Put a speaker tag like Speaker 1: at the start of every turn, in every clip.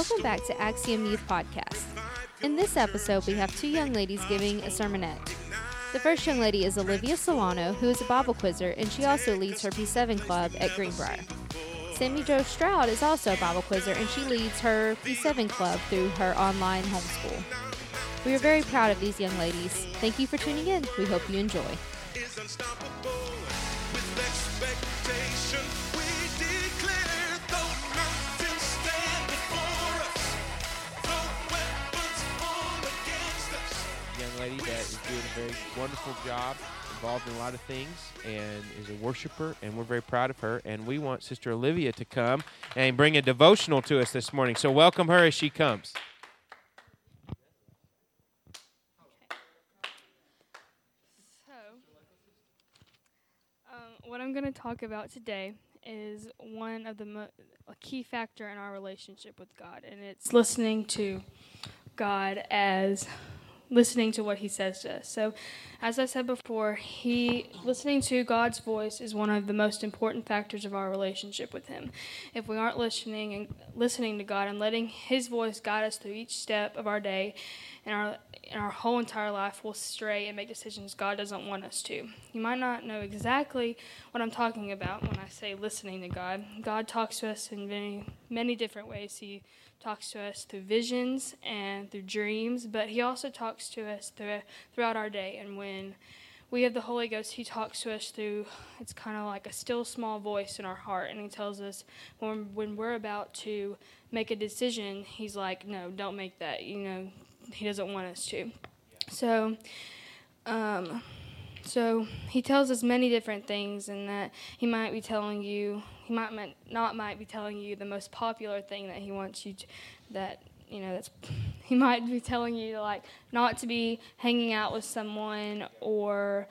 Speaker 1: Welcome back to Axiom Youth Podcast. In this episode, we have two young ladies giving a sermonette. The first young lady is Olivia Solano, who is a Bible quizzer, and she also leads her P7 club at Greenbrier. Sammy Jo Stroud is also a Bible quizzer, and she leads her P7 club through her online homeschool. We are very proud of these young ladies. Thank you for tuning in. We hope you enjoy.
Speaker 2: Wonderful job, involved in a lot of things, and is a worshiper, and we're very proud of her. And we want Sister Olivia to come and bring a devotional to us this morning. So welcome her as she comes.
Speaker 3: So, um, what I'm going to talk about today is one of the mo- key factor in our relationship with God, and it's listening to God as listening to what he says to us. So, as I said before, he listening to God's voice is one of the most important factors of our relationship with him. If we aren't listening and listening to God and letting his voice guide us through each step of our day and our in our whole entire life, we'll stray and make decisions God doesn't want us to. You might not know exactly what I'm talking about when I say listening to God. God talks to us in many many different ways. He talks to us through visions and through dreams, but He also talks to us through, throughout our day. And when we have the Holy Ghost, He talks to us through, it's kind of like a still small voice in our heart. And He tells us when, when we're about to make a decision, He's like, no, don't make that. You know, He doesn't want us to. So, um, so he tells us many different things, and that he might be telling you, he might, not might be telling you the most popular thing that he wants you to, that you know that's he might be telling you to like not to be hanging out with someone or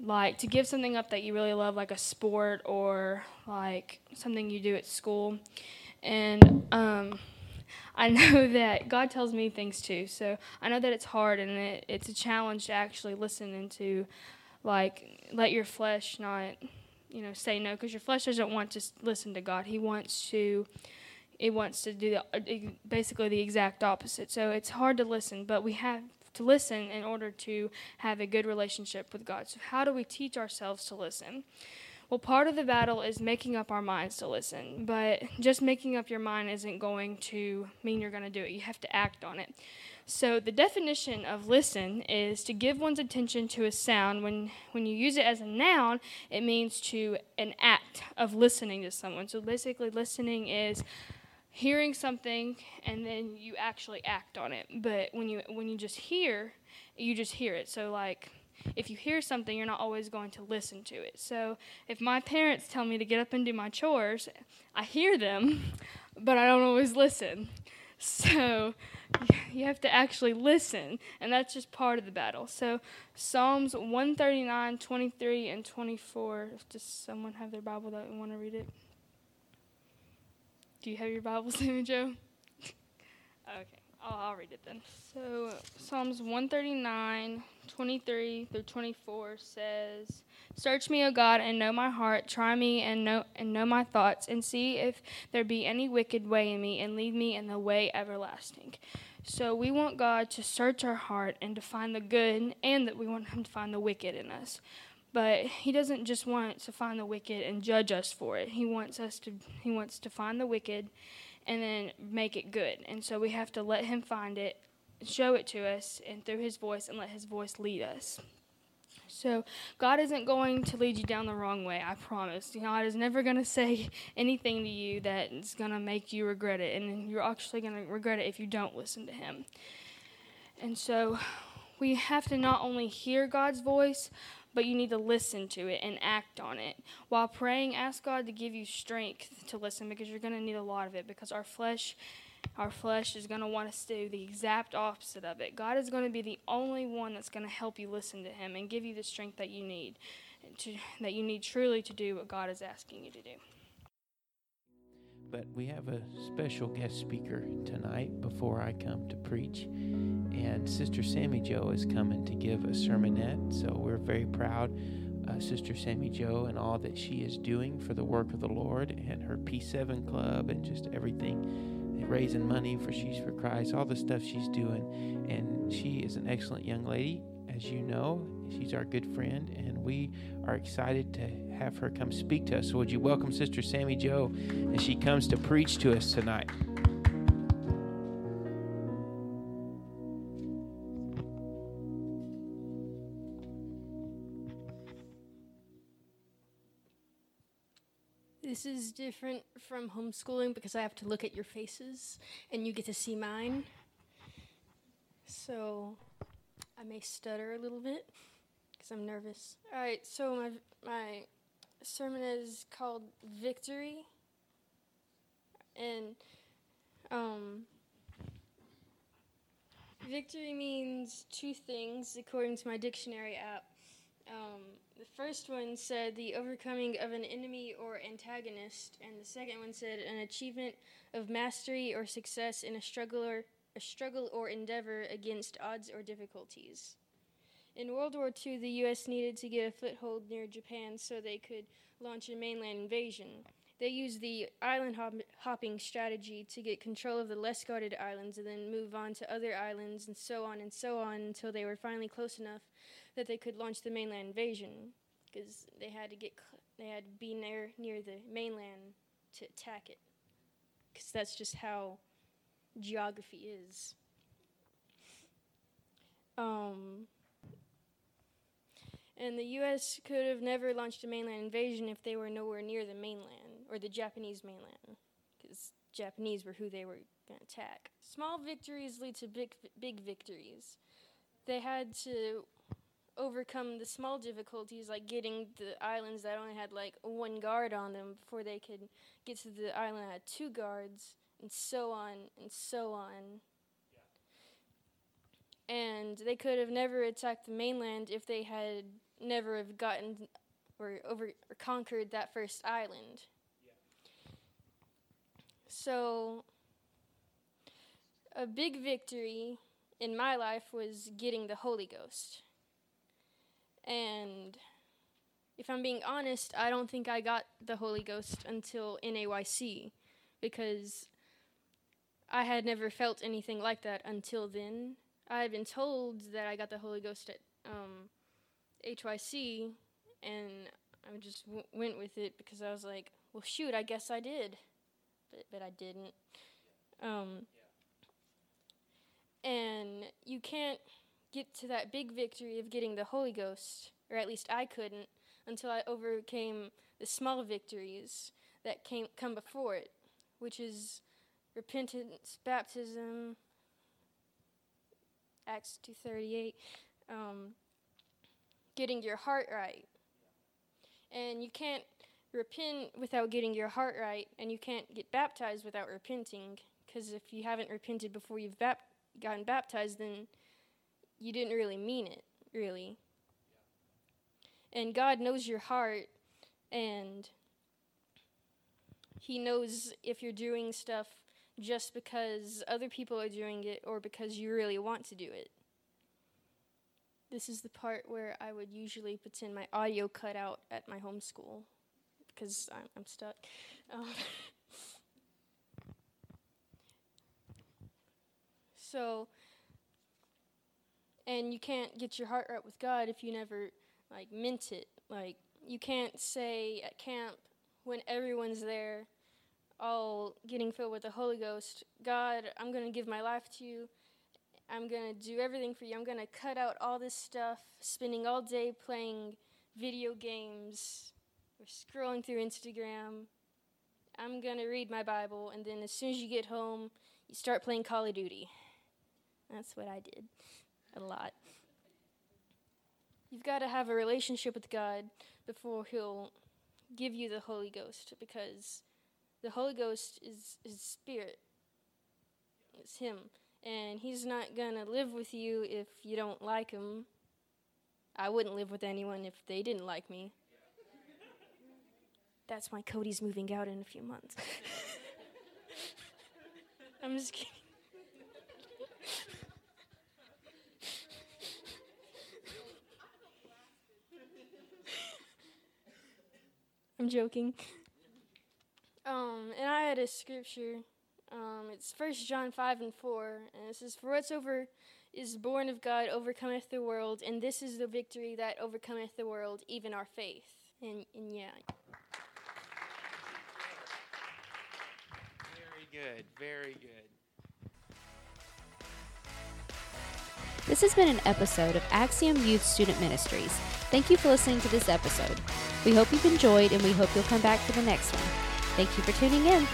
Speaker 3: like to give something up that you really love like a sport or like something you do at school and um, i know that god tells me things too so i know that it's hard and it, it's a challenge to actually listen and to like let your flesh not you know say no because your flesh doesn't want to listen to god. He wants to it wants to do the, uh, basically the exact opposite. So it's hard to listen but we have to listen in order to have a good relationship with god. So how do we teach ourselves to listen well, part of the battle is making up our minds to listen, but just making up your mind isn't going to mean you're going to do it. You have to act on it. So the definition of listen is to give one's attention to a sound. When when you use it as a noun, it means to an act of listening to someone. So basically listening is hearing something and then you actually act on it. But when you when you just hear, you just hear it. So like if you hear something, you're not always going to listen to it. So if my parents tell me to get up and do my chores, I hear them, but I don't always listen. So you have to actually listen, and that's just part of the battle. So Psalms 139, 23, and 24. Does someone have their Bible that want to read it? Do you have your Bible, Sammy Jo? okay. Oh, I'll read it then. So, Psalms 139, 23 through 24 says, Search me, O God, and know my heart. Try me and know, and know my thoughts, and see if there be any wicked way in me, and lead me in the way everlasting. So, we want God to search our heart and to find the good, and that we want Him to find the wicked in us. But He doesn't just want to find the wicked and judge us for it. He wants us to. He wants to find the wicked and then make it good. And so we have to let Him find it, show it to us, and through His voice, and let His voice lead us. So God isn't going to lead you down the wrong way, I promise. God is never going to say anything to you that is going to make you regret it, and you're actually going to regret it if you don't listen to Him. And so we have to not only hear God's voice, but you need to listen to it and act on it. While praying, ask God to give you strength to listen because you're going to need a lot of it because our flesh our flesh is going to want us to do the exact opposite of it. God is going to be the only one that's going to help you listen to him and give you the strength that you need to, that you need truly to do what God is asking you to do.
Speaker 2: But we have a special guest speaker tonight before I come to preach. And Sister Sammy Jo is coming to give a sermonette. So we're very proud, uh, Sister Sammy Jo, and all that she is doing for the work of the Lord and her P7 club and just everything raising money for Sheaves for Christ, all the stuff she's doing. And she is an excellent young lady, as you know. She's our good friend, and we are excited to have her come speak to us. So, would you welcome Sister Sammy Jo as she comes to preach to us tonight?
Speaker 4: This is different from homeschooling because I have to look at your faces and you get to see mine. So I may stutter a little bit because I'm nervous. All right, so my my sermon is called Victory, and um, victory means two things according to my dictionary app. Um, the first one said the overcoming of an enemy or antagonist, and the second one said an achievement of mastery or success in a struggle or a struggle or endeavor against odds or difficulties. In World War II, the U.S. needed to get a foothold near Japan so they could launch a mainland invasion. They used the island hop- hopping strategy to get control of the less guarded islands and then move on to other islands and so on and so on until they were finally close enough that they could launch the mainland invasion because they had to get cl- they had to be near near the mainland to attack it because that's just how geography is. Um, and the U.S. could have never launched a mainland invasion if they were nowhere near the mainland or the Japanese mainland, because Japanese were who they were going to attack. Small victories lead to big, big victories. They had to overcome the small difficulties, like getting the islands that only had like one guard on them before they could get to the island that had two guards, and so on and so on. And they could have never attacked the mainland if they had never have gotten or over or conquered that first island. So a big victory in my life was getting the Holy Ghost. And if I'm being honest, I don't think I got the Holy Ghost until NAYC because I had never felt anything like that until then. I had been told that I got the Holy Ghost at um, HYC, and I just w- went with it because I was like, well, shoot, I guess I did. But, but I didn't. Um, and you can't get to that big victory of getting the Holy Ghost, or at least I couldn't, until I overcame the small victories that came come before it, which is repentance, baptism, Acts two thirty eight, um, getting your heart right, and you can't repent without getting your heart right, and you can't get baptized without repenting. Because if you haven't repented before you've bap- gotten baptized, then you didn't really mean it, really. And God knows your heart, and He knows if you're doing stuff just because other people are doing it or because you really want to do it. This is the part where I would usually pretend my audio cut out at my homeschool because I'm, I'm stuck. Um, so, and you can't get your heart right with God if you never like meant it. Like you can't say at camp when everyone's there, all getting filled with the Holy Ghost, God, I'm going to give my life to you. I'm going to do everything for you. I'm going to cut out all this stuff, spending all day playing video games or scrolling through Instagram. I'm going to read my Bible, and then as soon as you get home, you start playing Call of Duty. That's what I did a lot. You've got to have a relationship with God before He'll give you the Holy Ghost because the Holy Ghost is His Spirit. It's Him. And He's not to live with you if you don't like Him. I wouldn't live with anyone if they didn't like me. That's why Cody's moving out in a few months. I'm just kidding. I'm joking. Um, and I had a scripture Um, it's First John 5 and 4, and it says, For whatsoever is born of God overcometh the world, and this is the victory that overcometh the world, even our faith. And, and yeah.
Speaker 2: Very good. Very good.
Speaker 5: This has been an episode of Axiom Youth Student Ministries. Thank you for listening to this episode. We hope you've enjoyed and we hope you'll come back for the next one. Thank you for tuning in.